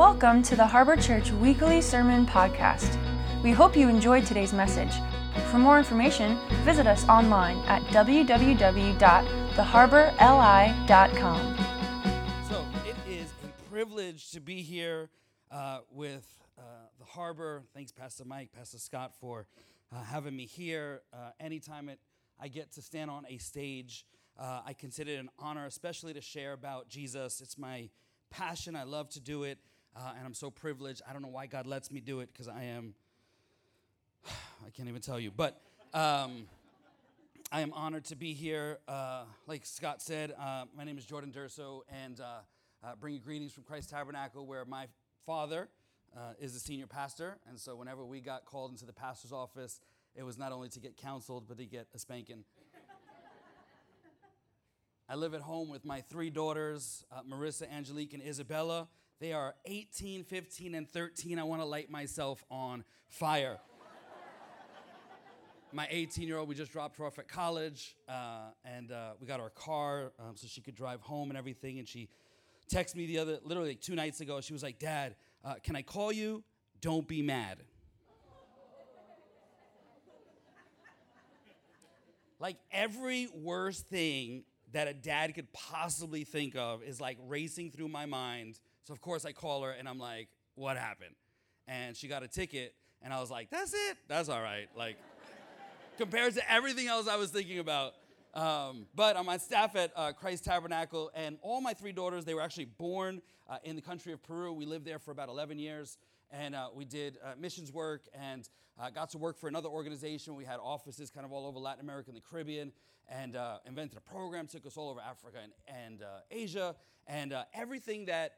Welcome to the Harbor Church Weekly Sermon Podcast. We hope you enjoyed today's message. For more information, visit us online at www.theharborli.com. So it is a privilege to be here uh, with uh, the Harbor. Thanks, Pastor Mike, Pastor Scott, for uh, having me here. Uh, anytime it, I get to stand on a stage, uh, I consider it an honor, especially to share about Jesus. It's my passion. I love to do it, uh, and I'm so privileged. I don't know why God lets me do it because I am. I can't even tell you, but. Um, I am honored to be here. Uh, like Scott said, uh, my name is Jordan Durso, and uh, uh, bring you greetings from Christ Tabernacle, where my father uh, is the senior pastor. And so, whenever we got called into the pastor's office, it was not only to get counseled, but to get a spanking. I live at home with my three daughters, uh, Marissa, Angelique, and Isabella. They are 18, 15, and 13. I want to light myself on fire my 18 year old, we just dropped her off at college, uh, and uh, we got our car um, so she could drive home and everything. And she texted me the other, literally like two nights ago. She was like, Dad, uh, can I call you? Don't be mad. like every worst thing that a dad could possibly think of is like racing through my mind. So, of course, I call her and I'm like, What happened? And she got a ticket, and I was like, That's it. That's all right. Like, compared to everything else I was thinking about. Um, but I'm on staff at uh, Christ Tabernacle, and all my three daughters, they were actually born uh, in the country of Peru. We lived there for about 11 years, and uh, we did uh, missions work and uh, got to work for another organization. We had offices kind of all over Latin America and the Caribbean, and uh, invented a program, took us all over Africa and, and Asia, and everything that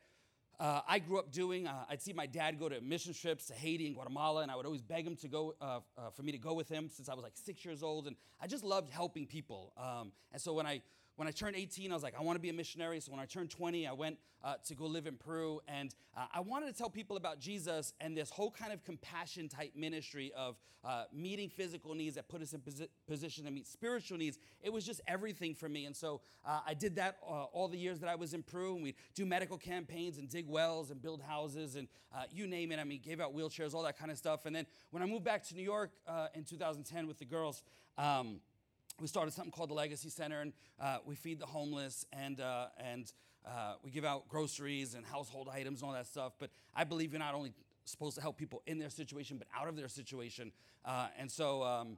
uh, I grew up doing. Uh, I'd see my dad go to mission trips to Haiti and Guatemala, and I would always beg him to go uh, uh for me to go with him since I was like six years old. And I just loved helping people. Um, and so when I when I turned 18, I was like, I want to be a missionary. So when I turned 20, I went uh, to go live in Peru. And uh, I wanted to tell people about Jesus and this whole kind of compassion type ministry of uh, meeting physical needs that put us in posi- position to meet spiritual needs. It was just everything for me. And so uh, I did that uh, all the years that I was in Peru. And we'd do medical campaigns and dig wells and build houses and uh, you name it. I mean, gave out wheelchairs, all that kind of stuff. And then when I moved back to New York in 2010 with the girls, um, we started something called the Legacy Center, and uh, we feed the homeless and uh, and uh, we give out groceries and household items and all that stuff. But I believe you're not only supposed to help people in their situation, but out of their situation. Uh, and so, um,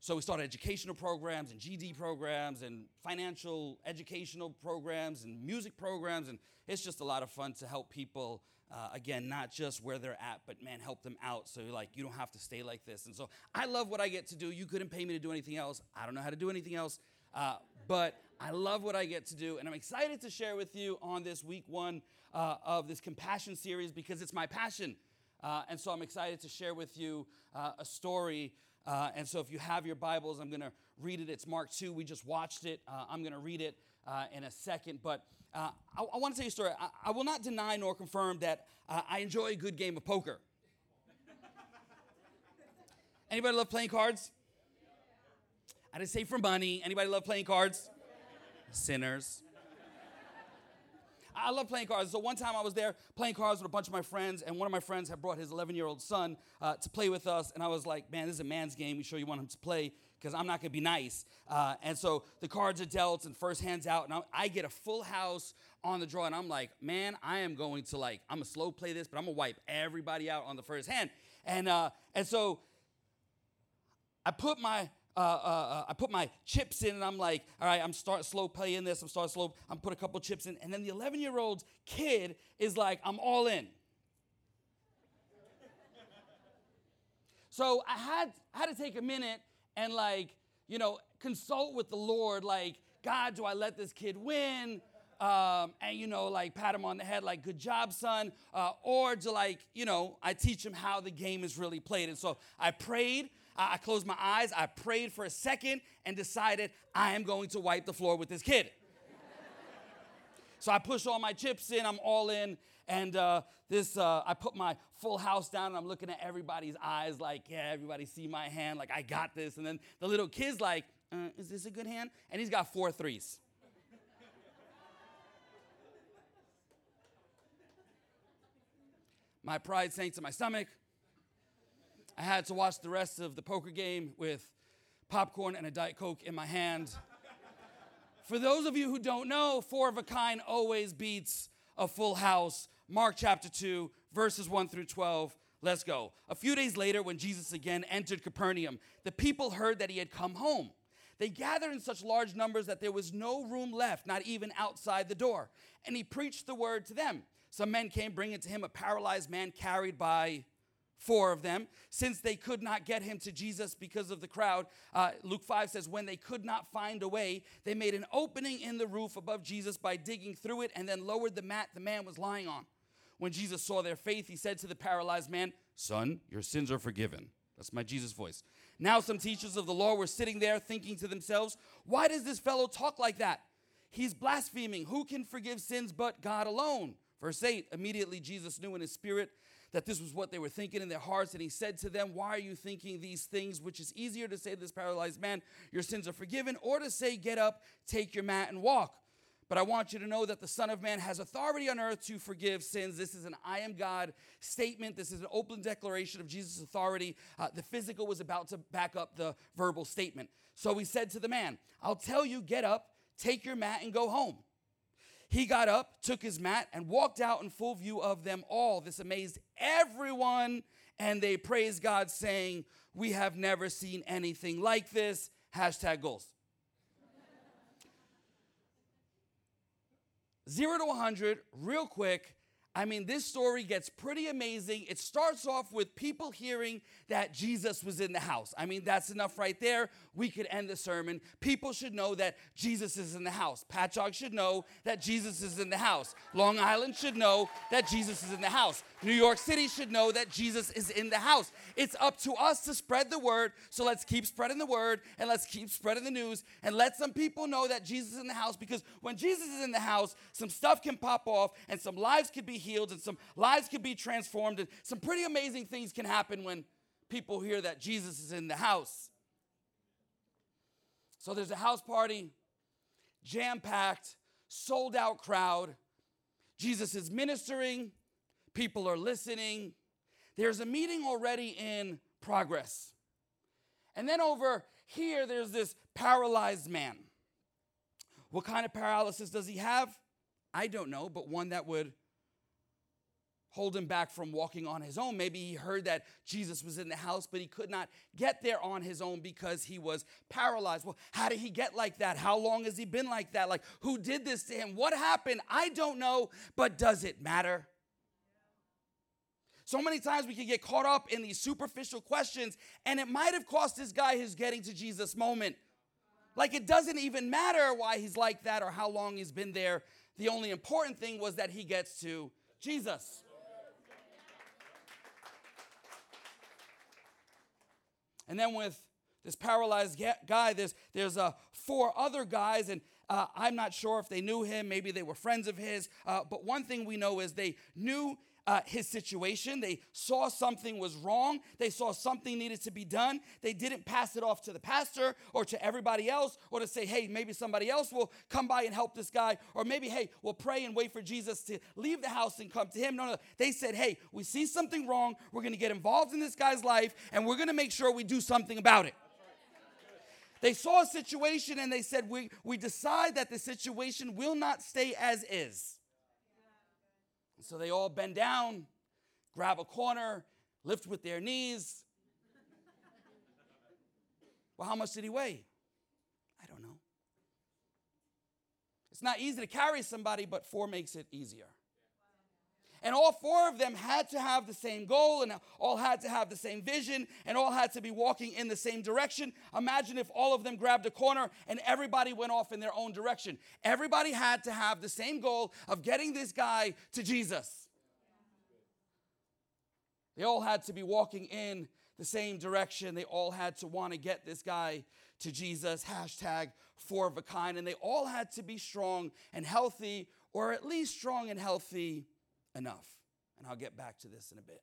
so we started educational programs and GED programs and financial educational programs and music programs, and it's just a lot of fun to help people uh, again, not just where they're at, but man, help them out. So you're like, you don't have to stay like this. And so I love what I get to do. You couldn't pay me to do anything else. I don't know how to do anything else, uh, but I love what I get to do. And I'm excited to share with you on this week one uh, of this compassion series because it's my passion. Uh, and so I'm excited to share with you uh, a story. Uh, and so if you have your Bibles, I'm going to read it. It's Mark 2. We just watched it. I'm going to read it in a second. But uh, I, I want to tell you a story. I, I, will not deny nor confirm that uh, I enjoy a good game of poker. Anybody love playing cards? I didn't say for money. Anybody love playing cards? Sinners. I love playing cards. So one time I was there playing cards with a bunch of my friends, and one of my friends had brought his 11 year old son uh, to play with us. And I was like, man, this is a man's game. We sure you want him to play because I'm not going to be nice. Uh, and so the cards are dealt and first hands out, and I, I, get a full house on the draw, and I'm like, man, I am going to like, I'm gonna slow play this, but I'm gonna wipe everybody out on the first hand. And uh, and so I put my uh, uh, uh I put my chips in, and I'm like, all right, I'm start slow playing this. I'm start slow. I'm put a couple chips in, and then the 11 year old kid is like, I'm all in. So I had, had to take a minute and like, you know, consult with the Lord, like, God, do I let this kid win? Um, and you know, like pat him on the head, like "Good job, son," uh, or to like, you know, I teach him how the game is really played. And so I prayed. I closed my eyes. I prayed for a second and decided I am going to wipe the floor with this kid. so I push all my chips in. I'm all in. And uh, this, uh, I put my full house down and I'm looking at everybody's eyes like, yeah, everybody see my hand, like I got this. And then the little kid's like, uh, is this a good hand? And he's got four threes. My pride sank to my stomach. I had to watch the rest of the poker game with popcorn and a Diet Coke in my hand. For those of you who don't know, four of a kind always beats a full house. Mark chapter 2, verses 1 through 12. Let's go. A few days later, when Jesus again entered Capernaum, the people heard that he had come home. They gathered in such large numbers that there was no room left, not even outside the door. And he preached the word to them. Some men came bringing to him a paralyzed man carried by four of them. Since they could not get him to Jesus because of the crowd, uh, Luke 5 says, when they could not find a way, they made an opening in the roof above Jesus by digging through it and then lowered the mat the man was lying on. When Jesus saw their faith, he said to the paralyzed man, Son, your sins are forgiven. That's my Jesus voice. Now, some teachers of the law were sitting there thinking to themselves, Why does this fellow talk like that? He's blaspheming. Who can forgive sins but God alone? Verse 8 Immediately Jesus knew in his spirit that this was what they were thinking in their hearts, and he said to them, Why are you thinking these things? Which is easier to say to this paralyzed man, Your sins are forgiven, or to say, Get up, take your mat, and walk. But I want you to know that the Son of Man has authority on earth to forgive sins. This is an I am God statement. This is an open declaration of Jesus' authority. Uh, the physical was about to back up the verbal statement. So he said to the man, I'll tell you, get up, take your mat, and go home. He got up, took his mat, and walked out in full view of them all. This amazed everyone, and they praised God, saying, We have never seen anything like this. Hashtag goals. Zero to 100, real quick. I mean, this story gets pretty amazing. It starts off with people hearing that Jesus was in the house. I mean, that's enough right there. We could end the sermon. People should know that Jesus is in the house. Patchogue should know that Jesus is in the house. Long Island should know that Jesus is in the house. New York City should know that Jesus is in the house. It's up to us to spread the word. So let's keep spreading the word and let's keep spreading the news and let some people know that Jesus is in the house because when Jesus is in the house, some stuff can pop off and some lives could be healed and some lives could be transformed and some pretty amazing things can happen when people hear that Jesus is in the house. So there's a house party, jam packed, sold out crowd. Jesus is ministering, people are listening. There's a meeting already in progress. And then over here, there's this paralyzed man. What kind of paralysis does he have? I don't know, but one that would hold him back from walking on his own. Maybe he heard that Jesus was in the house, but he could not get there on his own because he was paralyzed. Well, how did he get like that? How long has he been like that? Like, who did this to him? What happened? I don't know, but does it matter? So many times we can get caught up in these superficial questions, and it might have cost this guy his getting to Jesus moment. Like, it doesn't even matter why he's like that or how long he's been there. The only important thing was that he gets to Jesus. And then with this paralyzed guy, there's, there's uh, four other guys, and uh, I'm not sure if they knew him. Maybe they were friends of his. Uh, but one thing we know is they knew uh, his situation. They saw something was wrong. They saw something needed to be done. They didn't pass it off to the pastor or to everybody else or to say, hey, maybe somebody else will come by and help this guy. Or maybe, hey, we'll pray and wait for Jesus to leave the house and come to him. No, no. They said, hey, we see something wrong. We're going to get involved in this guy's life and we're going to make sure we do something about it. They saw a situation and they said, we, we decide that the situation will not stay as is. So they all bend down, grab a corner, lift with their knees. Well, how much did he weigh? I don't know. It's not easy to carry somebody, but four makes it easier. And all four of them had to have the same goal and all had to have the same vision and all had to be walking in the same direction. Imagine if all of them grabbed a corner and everybody went off in their own direction. Everybody had to have the same goal of getting this guy to Jesus. They all had to be walking in the same direction. They all had to want to get this guy to Jesus. Hashtag four of a kind. And they all had to be strong and healthy, or at least strong and healthy enough. And I'll get back to this in a bit.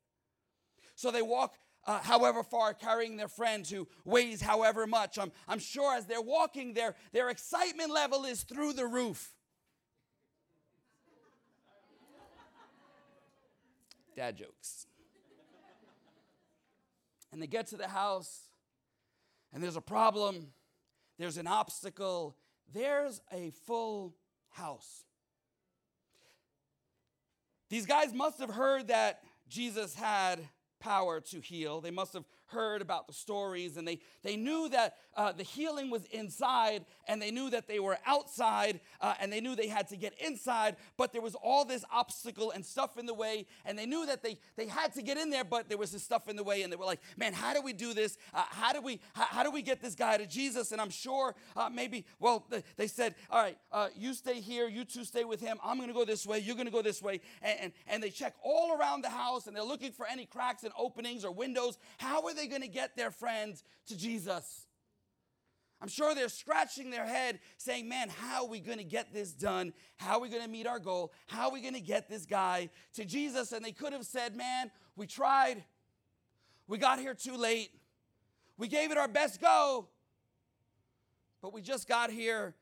So they walk uh, however far, carrying their friend who weighs however much. I'm, I'm sure as they're walking, their, their excitement level is through the roof. Dad jokes. and they get to the house, and there's a problem, there's an obstacle, there's a full house. These guys must have heard that Jesus had power to heal. They must have heard about the stories and they, they knew that uh, the healing was inside and they knew that they were outside uh, and they knew they had to get inside, but there was all this obstacle and stuff in the way. And they knew that they, they had to get in there, but there was this stuff in the way. And they were like, man, how do we do this? Uh, how, do we, how, how, do we get this guy to Jesus? And I'm sure uh, maybe, well, they, said, all right, uh, you stay here, you two stay with him. I'm to go this way, you're to go this way. And, and, and they check all around the house and they're looking for any cracks and openings or windows. How are they going to get their friends to Jesus? I'm sure they're scratching their head saying, Man, how are we going to get this done? How are we going to meet our goal? How are we going to get this guy to Jesus? And they could have said, Man, we tried. We got here too late. We gave it our best go. But we just got here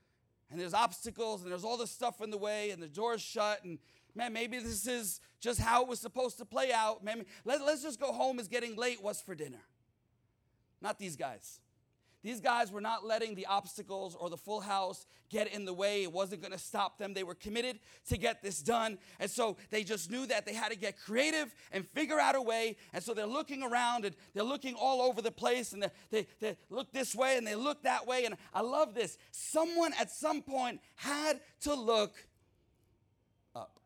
and there's obstacles and there's all this stuff in the way and the door's shut and man maybe this is just how it was supposed to play out man let, us just go home it's getting late what's for dinner not these guys these guys were not letting the obstacles or the full house get in the way. It wasn't going to stop them. They were committed to get this done. And so they just knew that they had to get creative and figure out a way. And so they're looking around and they're looking all over the place and they, they, they look this way and they look that way. And I love this. Someone at some point had to look up.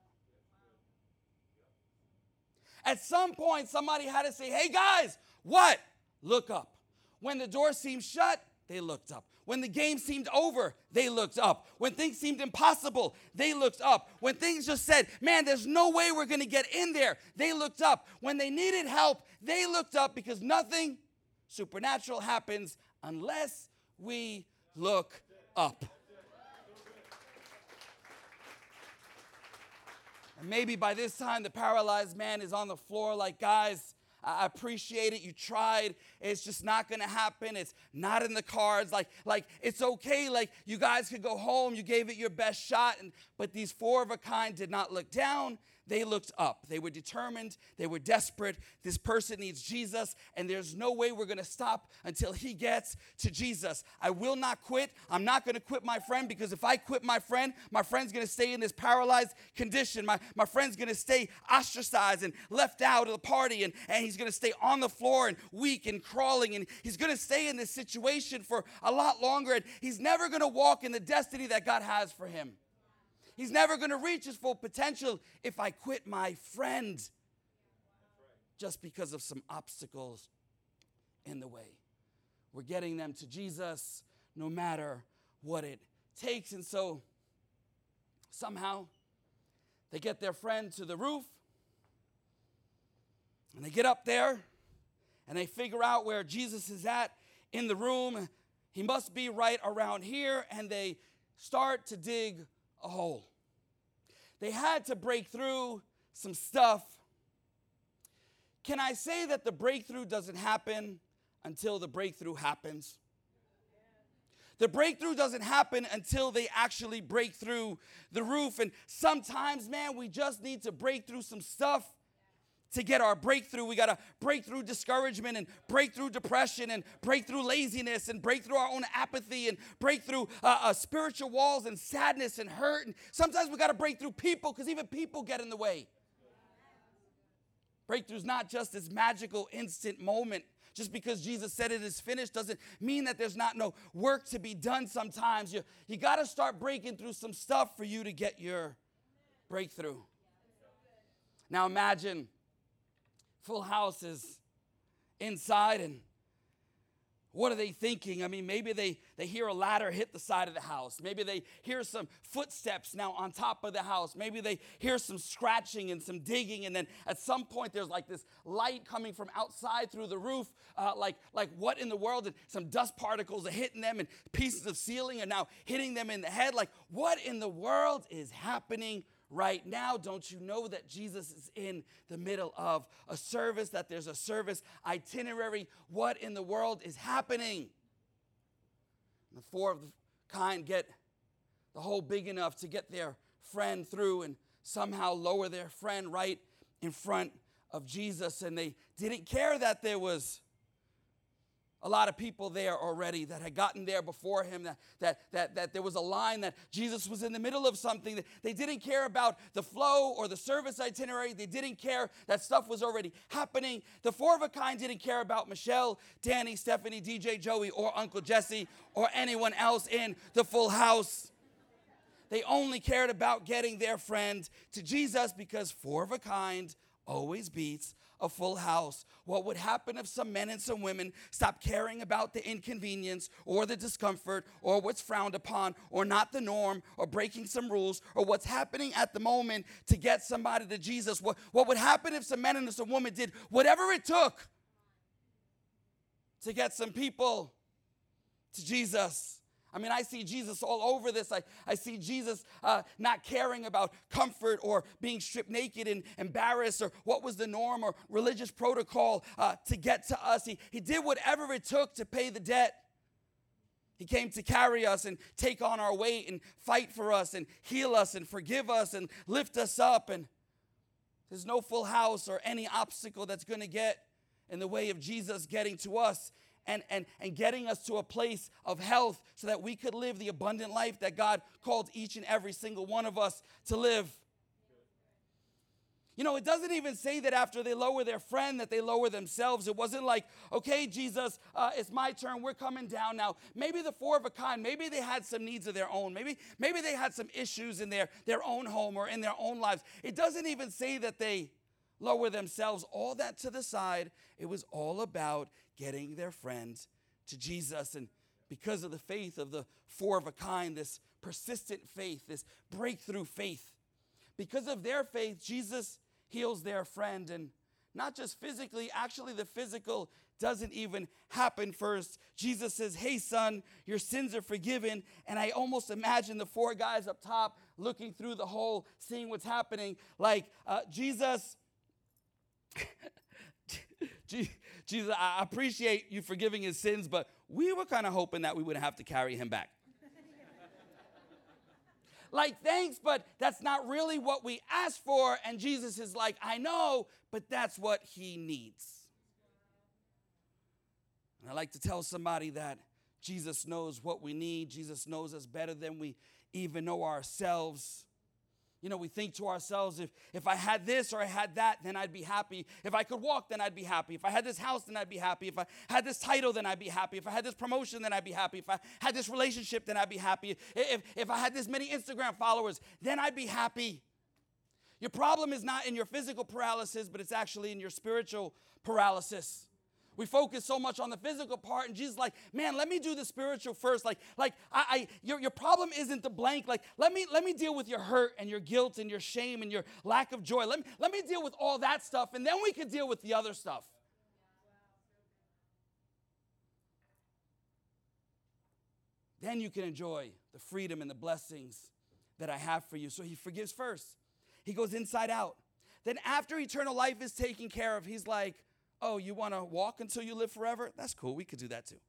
At some point, somebody had to say, hey guys, what? Look up. When the door seemed shut, they looked up. When the game seemed over, they looked up. When things seemed impossible, they looked up. When things just said, man, there's no way we're gonna get in there, they looked up. When they needed help, they looked up because nothing supernatural happens unless we look up. And maybe by this time, the paralyzed man is on the floor, like, guys, I appreciate it. You tried. It's just not going to happen. It's not in the cards. Like, like it's okay. Like you guys could go home. You gave it your best shot. And, but these four of a kind did not look down. They looked up. They were determined. They were desperate. This person needs Jesus, and there's no way we're going to stop until he gets to Jesus. I will not quit. I'm not going to quit my friend because if I quit my friend, my friend's going to stay in this paralyzed condition. My, my friend's going to stay ostracized and left out of the party, and, and he's going to stay on the floor and weak and crawling, and he's going to stay in this situation for a lot longer, and he's never going to walk in the destiny that God has for him. He's never going to reach his full potential if I quit my friend just because of some obstacles in the way. We're getting them to Jesus no matter what it takes. And so somehow they get their friend to the roof and they get up there and they figure out where Jesus is at in the room. He must be right around here. And they start to dig hole. They had to break through some stuff. Can I say that the breakthrough doesn't happen until the breakthrough happens? The breakthrough doesn't happen until they actually break through the roof. And sometimes, man, we just need to break through some stuff to get our breakthrough. We got to break through discouragement and break through depression and break through laziness and break through our own apathy and break through uh, uh, spiritual walls and sadness and hurt. And sometimes we got to break through people because even people get in the way. Breakthrough is not just this magical instant moment. Just because Jesus said it is finished doesn't mean that there's not no work to be done sometimes. You, you got to start breaking through some stuff for you to get your breakthrough. Now imagine full houses inside and what are they thinking? I mean, maybe they, they hear a ladder hit the side of the house. Maybe they hear some footsteps now on top of the house. Maybe they hear some scratching and some digging. And then at some point, there's like this light coming from outside through the roof. Uh, like, like, what in the world? And some dust particles are hitting them, and pieces of ceiling are now hitting them in the head. Like, what in the world is happening right now. Don't you know that Jesus is in the middle of a service, that there's a service itinerary? What in the world is happening? the four of the kind get the hole big enough to get their friend through and somehow lower their friend right in front of Jesus, and they didn't care that there was a lot of people there already that had gotten there before him, that, that, that, that there was a line that Jesus was in the middle of something. They didn't care about the flow or the service itinerary. They didn't care that stuff was already happening. The four of a kind didn't care about Michelle, Danny, Stephanie, DJ Joey, or Uncle Jesse, or anyone else in the full house. They only cared about getting their friend to Jesus because four of a kind always beats a full house. What would happen if some men and some women stopped caring about the inconvenience or the discomfort or what's frowned upon or not the norm or breaking some rules or what's happening at the moment to get somebody to Jesus? What, what would happen if some men and some women did whatever it took to get some people to Jesus? I mean, I see Jesus all over this. I, I see Jesus uh, not caring about comfort or being stripped naked and embarrassed or what was the norm or religious protocol uh, to get to us. He, he did whatever it took to pay the debt. He came to carry us and take on our weight and fight for us and heal us and forgive us and lift us up. And there's no full house or any obstacle that's going to get in the way of Jesus getting to us and, and, and getting us to a place of health so that we could live the abundant life that God called each and every single one of us to live. You know, it doesn't even say that after they lower their friend that they lower themselves. It wasn't like, okay, Jesus, uh, it's my turn. We're coming down now. Maybe the four of a kind, maybe they had some needs of their own. Maybe, maybe they had some issues in their, their own home or in their own lives. It doesn't even say that they lower themselves. All that to the side. It was all about getting their friends to Jesus. And because of the faith of the four of a kind, this persistent faith, this breakthrough faith, because of their faith, Jesus heals their friend. And not just physically, actually, the physical doesn't even happen first. Jesus says, Hey, son, your sins are forgiven. And I almost imagine the four guys up top looking through the hole, seeing what's happening. Like, uh, Jesus. Jesus, I appreciate you forgiving his sins, but we were kind of hoping that we wouldn't have to carry him back. like, thanks, but that's not really what we asked for. And Jesus is like, I know, but that's what he needs. And I like to tell somebody that Jesus knows what we need, Jesus knows us better than we even know ourselves. You know, we think to ourselves, if, if I had this or I had that, then I'd be happy. If I could walk, then I'd be happy. If I had this house, then I'd be happy. If I had this title, then I'd be happy. If I had this promotion, then I'd be happy. If I had this relationship, then I'd be happy. If, if I had this many Instagram followers, then I'd be happy. Your problem is not in your physical paralysis, but it's actually in your spiritual paralysis we focus so much on the physical part and jesus like man let me do the spiritual first. Like like i, I your, your problem isn't the blank. Like let me let me deal with your hurt and your guilt and your shame and your lack of joy. Let me let me deal with all that stuff and then we can deal with the other stuff. Then you can enjoy the freedom and the blessings that i have for you. So he forgives first. He goes inside out. Then after eternal life is taken care of he's like Oh, you want to walk until you live forever? That's cool. We could do that too.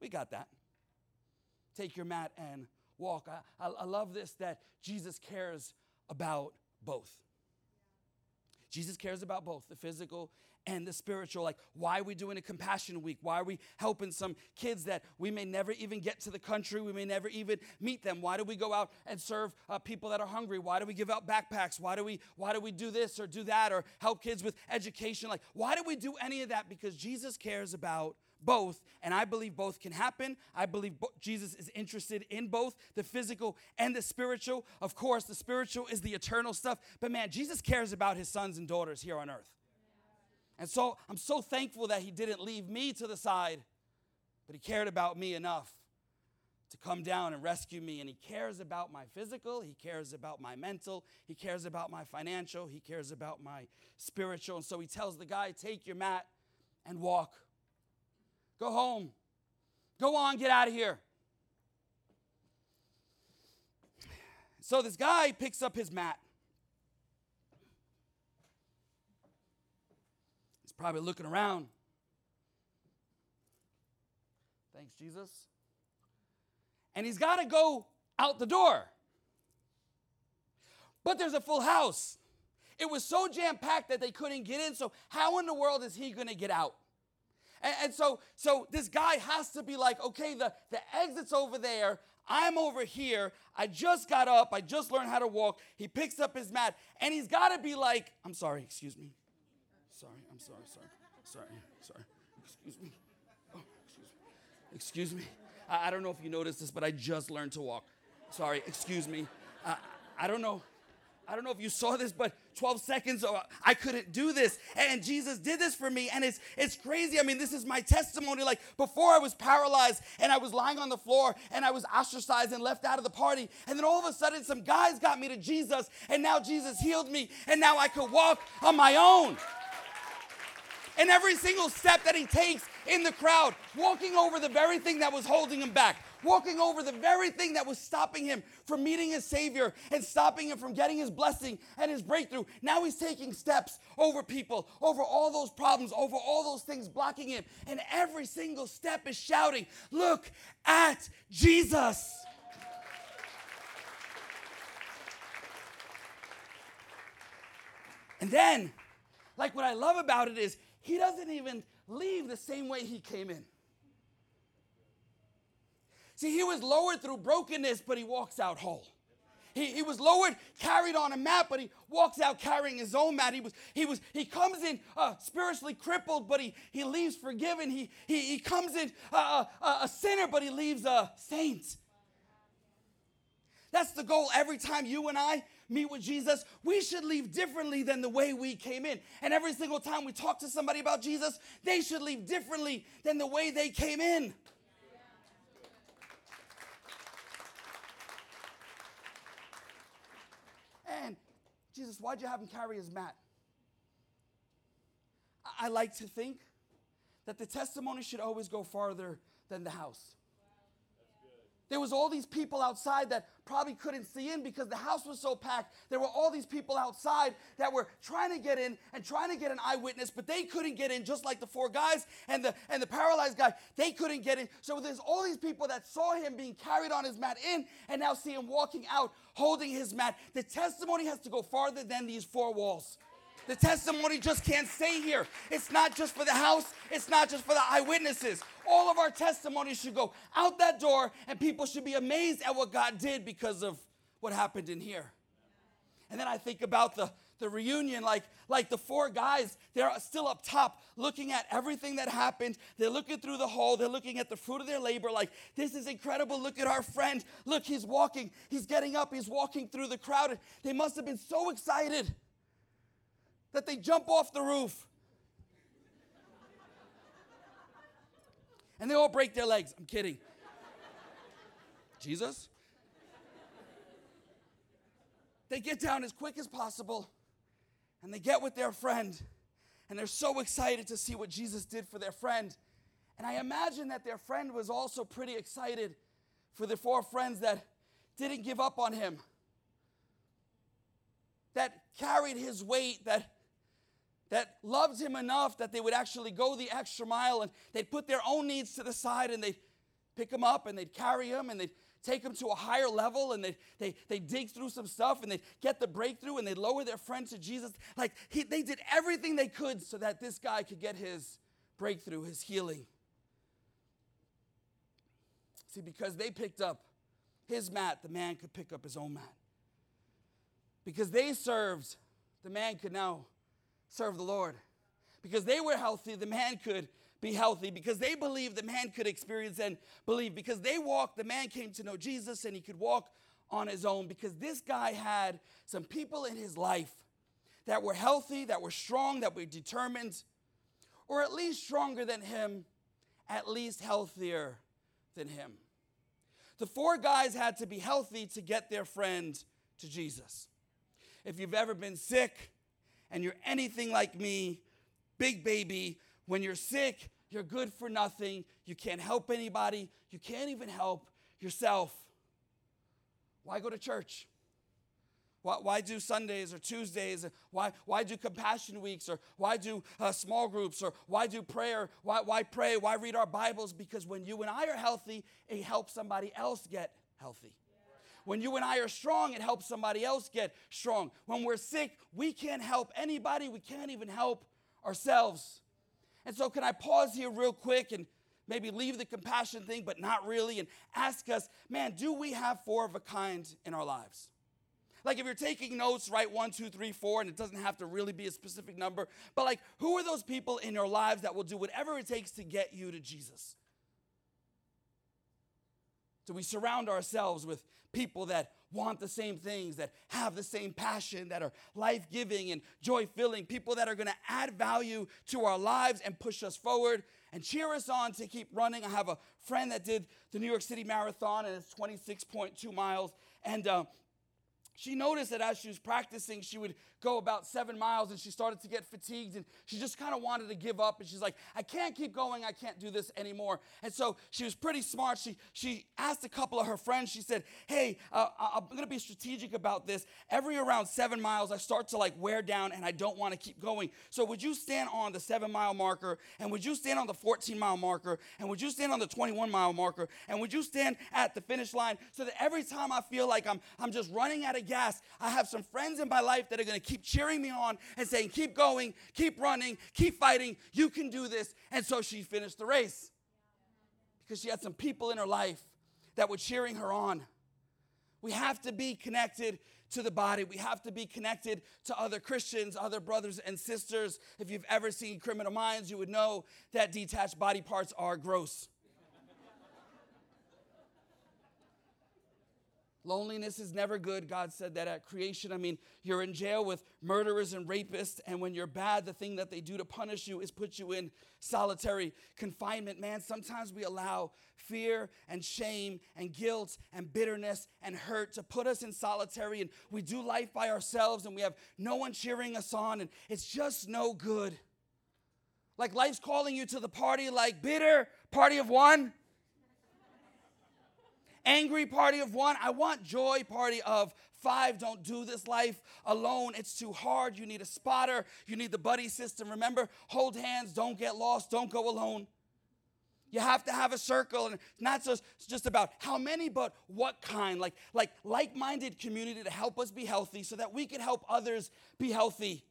We got that. Take your mat and walk. I, I, I love this that Jesus cares about both. Jesus cares about both the physical and the spiritual. Like, why are we doing a compassion week? Why are we helping some kids that we may never even get to the country? We may never even meet them. Why do we go out and serve uh, people that are hungry? Why do we give out backpacks? Why do we why do we do this or do that or help kids with education? Like, why do we do any of that? Because Jesus cares about both, and I believe both can happen. I believe bo- Jesus is interested in both the physical and the spiritual. Of course, the spiritual is the eternal stuff, but man, Jesus cares about his sons and daughters here on earth. And so I'm so thankful that he didn't leave me to the side, but he cared about me enough to come down and rescue me. And he cares about my physical, he cares about my mental, he cares about my financial, he cares about my spiritual. And so he tells the guy, Take your mat and walk. Go home. Go on, get out of here. So this guy picks up his mat Probably looking around. Thanks, Jesus. And he's got to go out the door. But there's a full house. It was so jam packed that they couldn't get in. So, how in the world is he going to get out? And, and, so, so this guy has to be like, okay, the, the exit's over there. I'm over here. I just got up. I just learned how to walk. He picks up his mat and he's got to be like, I'm sorry, excuse me. I'm sorry, sorry, sorry, sorry. Excuse me. Oh, excuse me. Excuse me. I, I don't know if you noticed this, but I just learned to walk. Sorry, excuse me. Uh, I don't know. I don't know if you saw this, but 12 seconds, oh, I couldn't do this. And Jesus did this for me. And it's, it's crazy. I mean, this is my testimony. Like before I was paralyzed and I was lying on the floor and I was ostracized and left out of the party. And then all of a sudden, some guys got me to Jesus. And now Jesus healed me. And now I could walk on my own. And every single step that he takes in the crowd, walking over the very thing that was holding him back, walking over the very thing that was stopping him from meeting his Savior and stopping him from getting his blessing and his breakthrough. Now he's taking steps over people, over all those problems, over all those things blocking him. And every single step is shouting, Look at Jesus. And then, like what I love about it is, he doesn't even leave the same way he came in. See, he was lowered through brokenness, but he walks out whole. He, he was lowered, carried on a mat, but he walks out carrying his own mat. He was, he was, he comes in uh, spiritually crippled, but he, he leaves forgiven. He, he, he comes in uh, uh, a sinner, but he leaves a saint. That's the goal every time you and I meet with Jesus, we should leave differently than the way we came in. And every single time we talk to somebody about Jesus, they should leave differently than the way they came in. And Jesus, why'd you have him carry his mat? I like to think that the testimony should always go farther than the house. There was all these people outside that probably couldn't see in because the house was so packed. There were all these people outside that were trying to get in and trying to get an eyewitness, but they couldn't get in, just like the four guys and the and the paralyzed guy. They couldn't get in. So there's all these people that saw him being carried on his mat in and now see him walking out holding his mat. The testimony has to go farther than these four walls. The testimony just can't stay here. It's not just for the house, it's not just for the eyewitnesses. All of our testimonies should go out that door, and people should be amazed at what God did because of what happened in here. And then I think about the, the reunion, like, like the four guys, they're still up top looking at everything that happened. They're looking through the hole, they're looking at the fruit of their labor, like, this is incredible. Look at our friend. Look, he's walking, he's getting up, he's walking through the crowd. They must have been so excited that they jump off the roof. And they all break their legs. I'm kidding. Jesus? They get down as quick as possible and they get with their friend and they're so excited to see what Jesus did for their friend. And I imagine that their friend was also pretty excited for the four friends that didn't give up on him, that carried his weight, that that loved him enough that they would actually go the extra mile and they'd put their own needs to the side and they'd pick him up and they'd carry him and they'd take him to a higher level and they they they dig through some stuff and they get the breakthrough and they lower their friend to Jesus. Like he, they did everything they could so that this guy could get his breakthrough, his healing. See, because they picked up his mat, the man could pick up his own mat. Because they served, the man could now serve the Lord. Because they were healthy, the man could be healthy. Because they believed, the man could experience and believe. Because they walked, the man came to know Jesus and he could walk on his own. Because this guy had some people in his life that were healthy, that were strong, that were determined, or at least stronger than him, at least healthier than him. The four guys had to be healthy to get their friend to Jesus. If you've ever been sick, and you're anything like me, big baby, when you're sick, you're good for nothing. You can't help anybody. You can't even help yourself. Why go to church? Why, why do Sundays or Tuesdays? Why, why do compassion weeks? Or why do uh, small groups? Or why do prayer? Why, why pray? Why read our Bibles? Because when you and I are healthy, it helps somebody else get healthy. When you and I are strong, it helps somebody else get strong. When we're sick, we can't help anybody, we can't even help ourselves. And so, can I pause here real quick and maybe leave the compassion thing, but not really, and ask us, man, do we have four of a kind in our lives? Like if you're taking notes, write one, two, three, four, and it doesn't have to really be a specific number. But like, who are those people in your lives that will do whatever it takes to get you to Jesus? Do we surround ourselves with people that want the same things, that have the same passion, that are life giving and joy filling, people that are gonna add value to our lives and push us forward and cheer us on to keep running? I have a friend that did the New York City Marathon and it's 26.2 miles. And uh, she noticed that as she was practicing, she would go about seven miles and she started to get fatigued and she just kind of wanted to give up. And she's like, I can't keep going. I can't do this anymore. And so she was pretty smart. She, she asked a couple of her friends, she said, Hey, uh, I'm going to be strategic about this. Every around seven miles, I start to like wear down and I don't want to keep going. So would you stand on the seven mile marker and would you stand on the 14 mile marker and would you stand on the 21 mile marker and would you stand at the finish line so that every time I feel like I'm, I'm just running out of gas, I have some friends in my life that are going to keep cheering me on and saying, Keep going, keep running, keep fighting. You can do this. And so she finished the race because she had some people in her life that were cheering her on. We have to be connected to the body. We have to be connected to other Christians, other brothers and sisters. If you've ever seen Criminal Minds, you would know that detached body parts are gross. Loneliness is never good. God said that at creation. I mean, you're in jail with murderers and rapists, and when you're bad, the thing that they do to punish you is put you in solitary confinement. Man, sometimes we allow fear and shame and guilt and bitterness and hurt to put us in solitary, and we do life by ourselves, and we have no one cheering us on, and it's just no good. Like life's calling you to the party, like bitter, party of one angry party of one. I want joy party of five. Don't do this life alone. It's too hard. You need a spotter. You need the buddy system. Remember, hold hands. Don't get lost. Don't go alone. You have to have a circle, and it's not just, just about how many, but what kind. Like, like like-minded community to help us be healthy so that we can help others be healthy.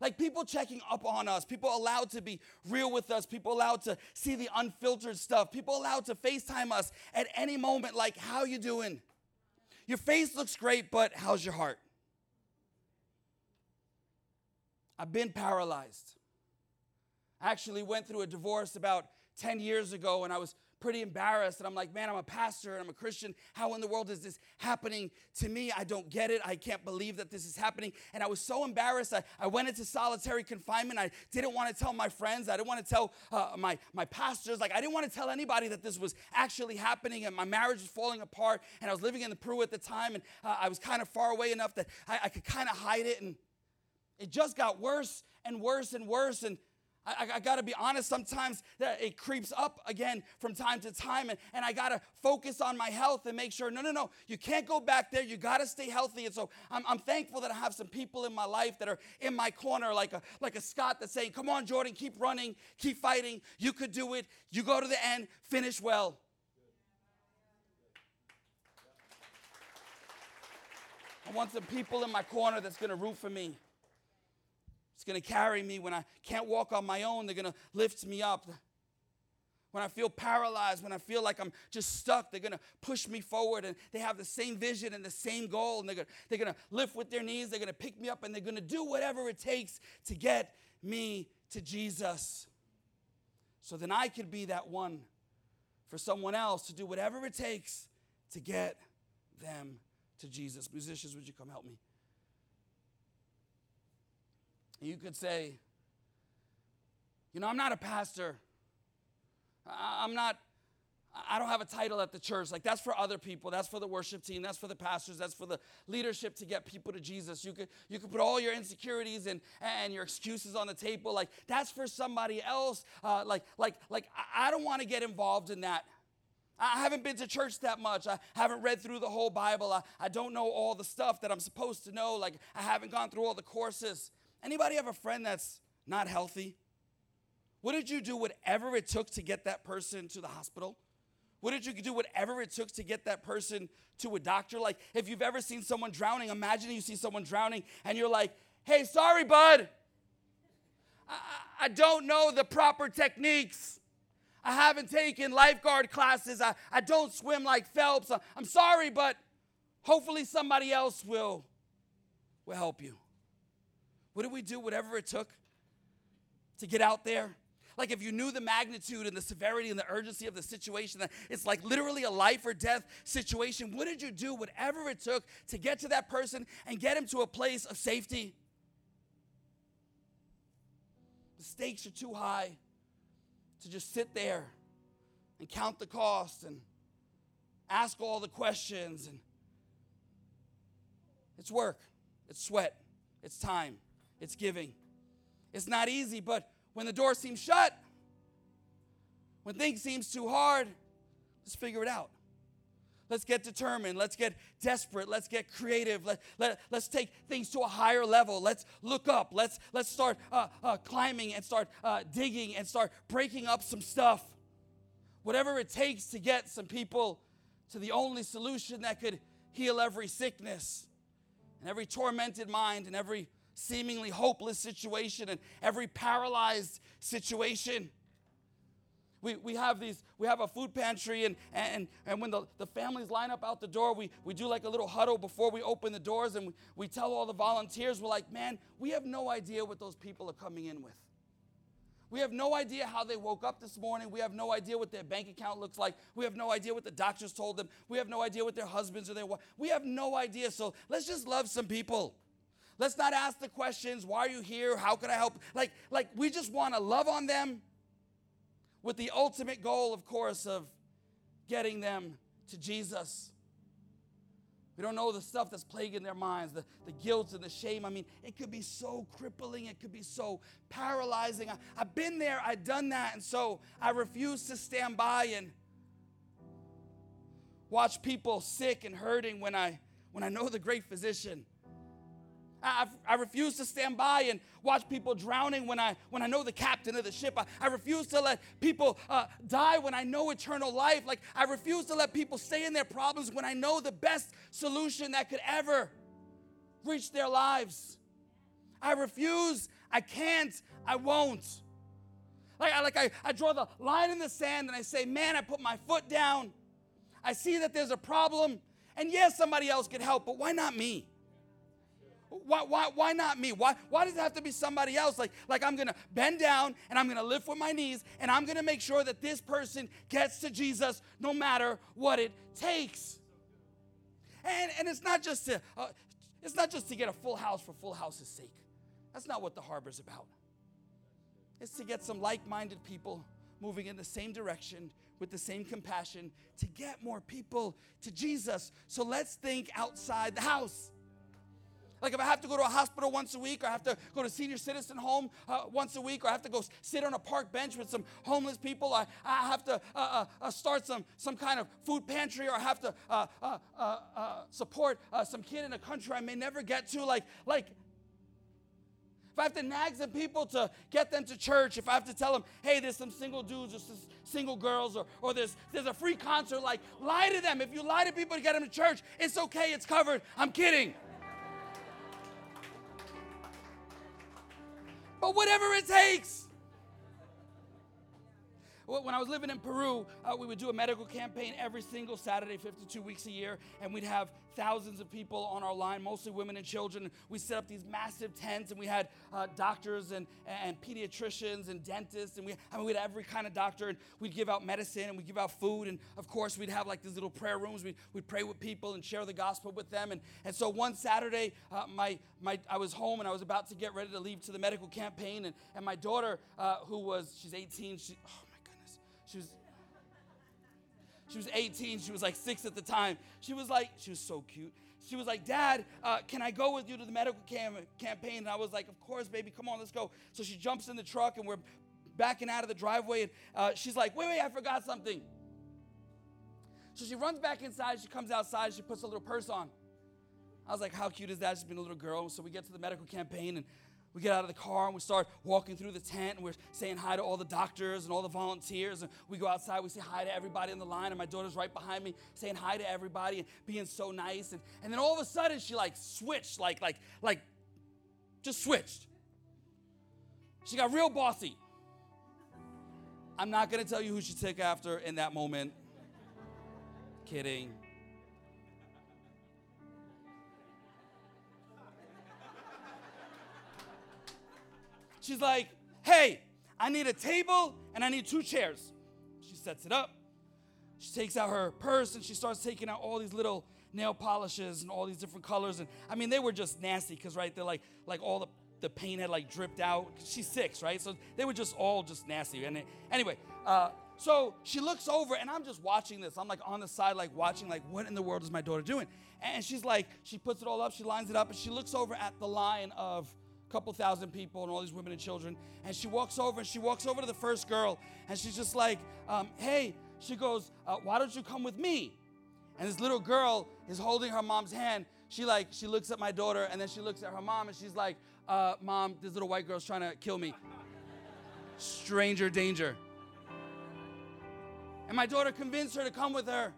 Like people checking up on us, people allowed to be real with us, people allowed to see the unfiltered stuff, people allowed to FaceTime us at any moment, like, how you doing? Your face looks great, but how's your heart? I've been paralyzed. I actually went through a divorce about 10 years ago, and I was pretty embarrassed. And I'm like, man, I'm a pastor and I'm a Christian. How in the world is this happening to me? I don't get it. I can't believe that this is happening. And I was so embarrassed. I, I went into solitary confinement. I didn't want to tell my friends. I didn't want to tell uh, my, my pastors. Like, I didn't want to tell anybody that this was actually happening. And my marriage was falling apart. And I was living in the Peru at the time. And uh, I was kind of far away enough that I, I could kind of hide it. And it just got worse and worse and worse. And I, I got to be honest, sometimes it creeps up again from time to time, and, and I got to focus on my health and make sure no, no, no, you can't go back there. You got to stay healthy. And so I'm, I'm thankful that I have some people in my life that are in my corner, like a, like a Scott that's saying, Come on, Jordan, keep running, keep fighting. You could do it. You go to the end, finish well. I want some people in my corner that's to root for me. Going to carry me when I can't walk on my own. They're going to lift me up. When I feel paralyzed, when I feel like I'm just stuck, they're going to push me forward and they have the same vision and the same goal. And they're going to lift with their knees, they're going to pick me up, and they're going to do whatever it takes to get me to Jesus. So then I could be that one for someone else to do whatever it takes to get them to Jesus. Musicians, would you come help me? You could say, you know, I'm not a pastor. I'm not, I don't have a title at the church. Like, that's for other people. That's for the worship team. That's for the pastors. That's for the leadership to get people to Jesus. You could, you could put all your insecurities and, and your excuses on the table. Like, that's for somebody else. Uh, like, like, like, I don't want to get involved in that. I haven't been to church that much. I haven't read through the whole Bible. I, I don't know all the stuff that I'm supposed to know. Like, I haven't gone through all the courses. Anybody have a friend that's not healthy? What did you do whatever it took to get that person to the hospital? Wouldn't you do whatever it took to get that person to a doctor? Like, if you've ever seen someone drowning, imagine you see someone drowning and you're like, hey, sorry, bud. I, I don't know the proper techniques. I haven't taken lifeguard classes. I, I don't swim like Phelps. I'm sorry, but hopefully somebody else will, will help you. Wouldn't we do whatever it took to get out there? Like if you knew the magnitude and the severity and the urgency of the situation, that it's like literally a life or death situation, wouldn't you do whatever it took to get to that person and get him to a place of safety? The stakes are too high to just sit there and count the cost and ask all the questions and it's work it's sweat it's time it's giving it's not easy but when the door seems shut when things seems too hard let's figure it out Let's get determined. Let's get desperate. Let's get creative. Let, let, let's take things to a higher level. Let's look up. Let's, let's start uh, uh, climbing and start uh, digging and start breaking up some stuff. Whatever it takes to get some people to the only solution that could heal every sickness and every tormented mind and every seemingly hopeless situation and every paralyzed situation. We, we have these, we have a food pantry, and, and, and when the, the families line up out the door, we, we do like a little huddle before we open the doors, and we, we tell all the volunteers, we're like, man, we have no idea what those people are coming in with. We have no idea how they woke up this morning. We have no idea what their bank account looks like. We have no idea what the doctors told them. We have no idea what their husbands or their wives. We have no idea. So let's just love some people. Let's not ask the questions, why are you here? How can I help? Like, like we just want to love on them with the ultimate goal, of course, of getting them to Jesus. We don't know the stuff that's plaguing their minds, the, the guilt and the shame. I mean, it could be so crippling, it could be so paralyzing. I, I've been there, I've done that, and so I refuse to stand by and watch people sick and hurting when I when I know the great physician I, I, refuse to stand by and watch people drowning when I, when I know the captain of the ship. I, I refuse to let people uh, die when I know eternal life. Like, I refuse to let people stay in their problems when I know the best solution that could ever reach their lives. I refuse. I can't. I won't. Like, I, like I, I draw the line in the sand and I say, man, I put my foot down. I see that there's a problem. And yes, somebody else could help, but why not me? Why, why, why not me? Why, why does it have to be somebody else? Like, like I'm going to bend down and I'm going to lift with my knees and I'm going to make sure that this person gets to Jesus no matter what it takes. And, and it's not just to uh, it's not just to get a full house for full house's sake. That's not what the harbor's about. It's to get some like-minded people moving in the same direction with the same compassion to get more people to Jesus. So let's think outside the house. Like if I have to go to a hospital once a week, or I have to go to senior citizen home uh, once a week, or I have to go sit on a park bench with some homeless people, I, I have to uh, uh, uh start some, some kind of food pantry, or I have to uh, uh, support some kid in a country I may never get to. Like, like if I have to nag some people to get them to church, if I have to tell them, hey, there's some single dudes or some single girls, or, or there's, there's a free concert, like lie to them. If you lie to people to get them to church, it's okay, it's covered. I'm kidding. But whatever it takes. When I was living in Peru, uh, we would do a medical campaign every single Saturday, 52 weeks a year, and we'd have thousands of people on our line, mostly women and children. We set up these massive tents, and we had uh, doctors and, and pediatricians and dentists, and we, I mean, we had every kind of doctor, and we'd give out medicine, and we'd give out food, and of course, we'd have like these little prayer rooms. We'd, we'd pray with people and share the gospel with them. And, and so one Saturday, uh, my, my, I was home, and I was about to get ready to leave to the medical campaign, and, and my daughter, uh, who was, she's 18, she, oh she was, she was 18. She was like six at the time. She was like, she was so cute. She was like, Dad, uh, can I go with you to the medical cam- campaign? And I was like, Of course, baby, come on, let's go. So she jumps in the truck and we're backing out of the driveway. And uh, she's like, Wait, wait, I forgot something. So she runs back inside. She comes outside. She puts a little purse on. I was like, How cute is that? She's been a little girl. So we get to the medical campaign and we get out of the car and we start walking through the tent and we're saying hi to all the doctors and all the volunteers. And we go outside, we say hi to everybody in the line. And my daughter's right behind me saying hi to everybody and being so nice. And, and then all of a sudden she like switched, like, like, like, just switched. She got real bossy. I'm not gonna tell you who she took after in that moment. Kidding. She's like, hey, I need a table and I need two chairs. She sets it up. She takes out her purse and she starts taking out all these little nail polishes and all these different colors. And I mean, they were just nasty because, right, they're like, like all the, the paint had like dripped out. She's six, right? So they were just all just nasty. And it, anyway, uh, so she looks over and I'm just watching this. I'm like on the side, like watching, like, what in the world is my daughter doing? And she's like, she puts it all up, she lines it up, and she looks over at the line of couple thousand people and all these women and children. And she walks over and she walks over to the first girl and she's just like, um, hey, she goes, uh, why don't you come with me? And this little girl is holding her mom's hand. She like, she looks at my daughter and then she looks at her mom and she's like, uh, mom, this little white girl's trying to kill me. Stranger danger. And my daughter convinced her to come with her.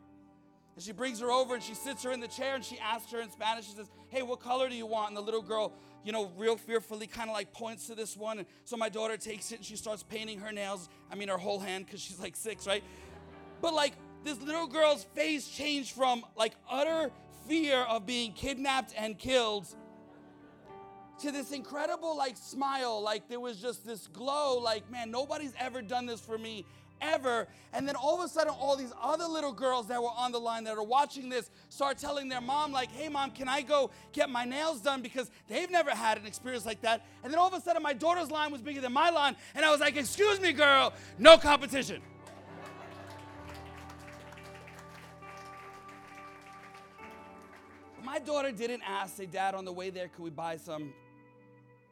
And she brings her over and she sits her in the chair and she asks her in Spanish, she says, Hey, what color do you want? And the little girl you know, real fearfully kind of like points to this one. And so my daughter takes it and she starts painting her nails. I mean, her whole hand because she's like six, right? But like this little girl's face changed from like utter fear of being kidnapped and killed to this incredible like smile like there was just this glow like man nobody's ever done this for me ever. And then all of a sudden, all these other little girls that were on the line that are watching this start telling their mom, like, hey, mom, can I go get my nails done? Because they've never had an experience like that. And then all of a sudden, my daughter's line was bigger than my line. And I was like, excuse me, girl, no competition. my daughter didn't ask, say, Dad, on the way there, could we buy some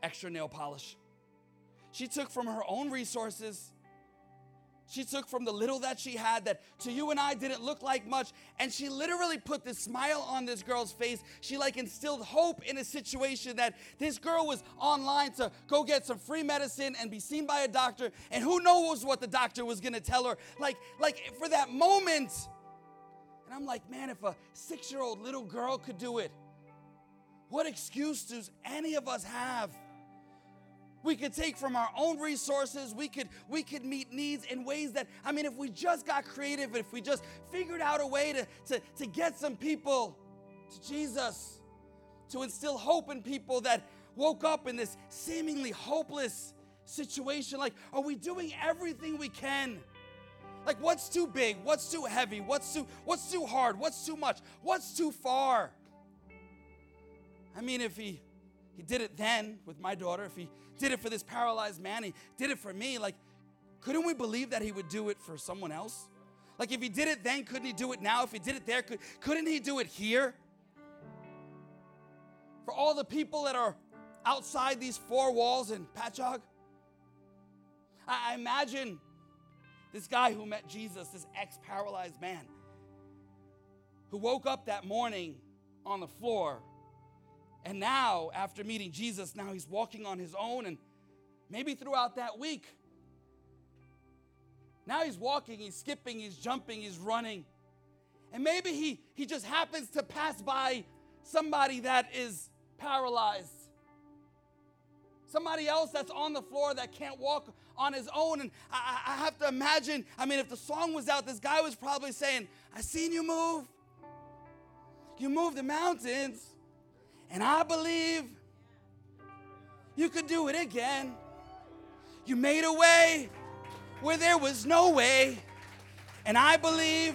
extra nail polish? She took from her own resources she took from the little that she had that to you and I didn't look like much, and she literally put this smile on this girl's face. She like instilled hope in a situation that this girl was online to go get some free medicine and be seen by a doctor, and who knows what the doctor was gonna tell her. Like, like for that moment. And I'm like, man, if a six-year-old little girl could do it, what excuse does any of us have? We could take from our own resources. We could we could meet needs in ways that i mean if we just got creative if we just figured out a way to, to, to get some people to jesus to instill hope in people that woke up in this seemingly hopeless situation like are we doing everything we can? Like what's too big? What's too heavy? What's too what's too hard? What's too much? What's too far? I mean if he he did it then with my daughter if he did it for this paralyzed man. He did it for me. Like, couldn't we believe that he would do it for someone else? Like, if he did it then, couldn't he do it now? If he did it there, could, couldn't he do it here? For all the people that are outside these four walls in Patchogue, I, I imagine this guy who met Jesus, this ex paralyzed man, who woke up that morning on the floor and now, after meeting Jesus, now he's walking on his own. And maybe throughout that week, now he's walking, he's skipping, he's jumping, he's running. And maybe he, he just happens to pass by somebody that is paralyzed. Somebody else that's on the floor that can't walk on his own. And I, I have to imagine, I mean, if the song was out, this guy was probably saying, I seen you move. You move the mountains. And I believe you could do it again. You made a way where there was no way. And I believe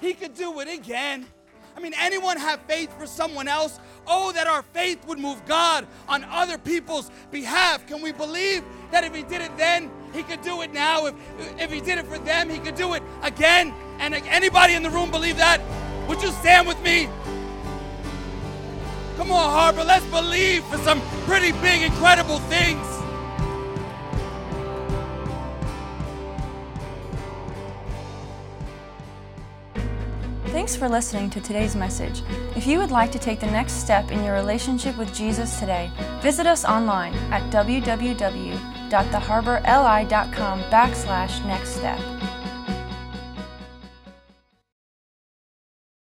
he could do it again. I mean, anyone have faith for someone else? Oh, that our faith would move God on other people's behalf. Can we believe that if he did it then, he could do it now? If, if he did it for them, he could do it again? And anybody in the room believe that? Would you stand with me? Come on, Harbor, let's believe for some pretty big, incredible things. Thanks for listening to today's message. If you would like to take the next step in your relationship with Jesus today, visit us online at www.theharborli.com backslash next step.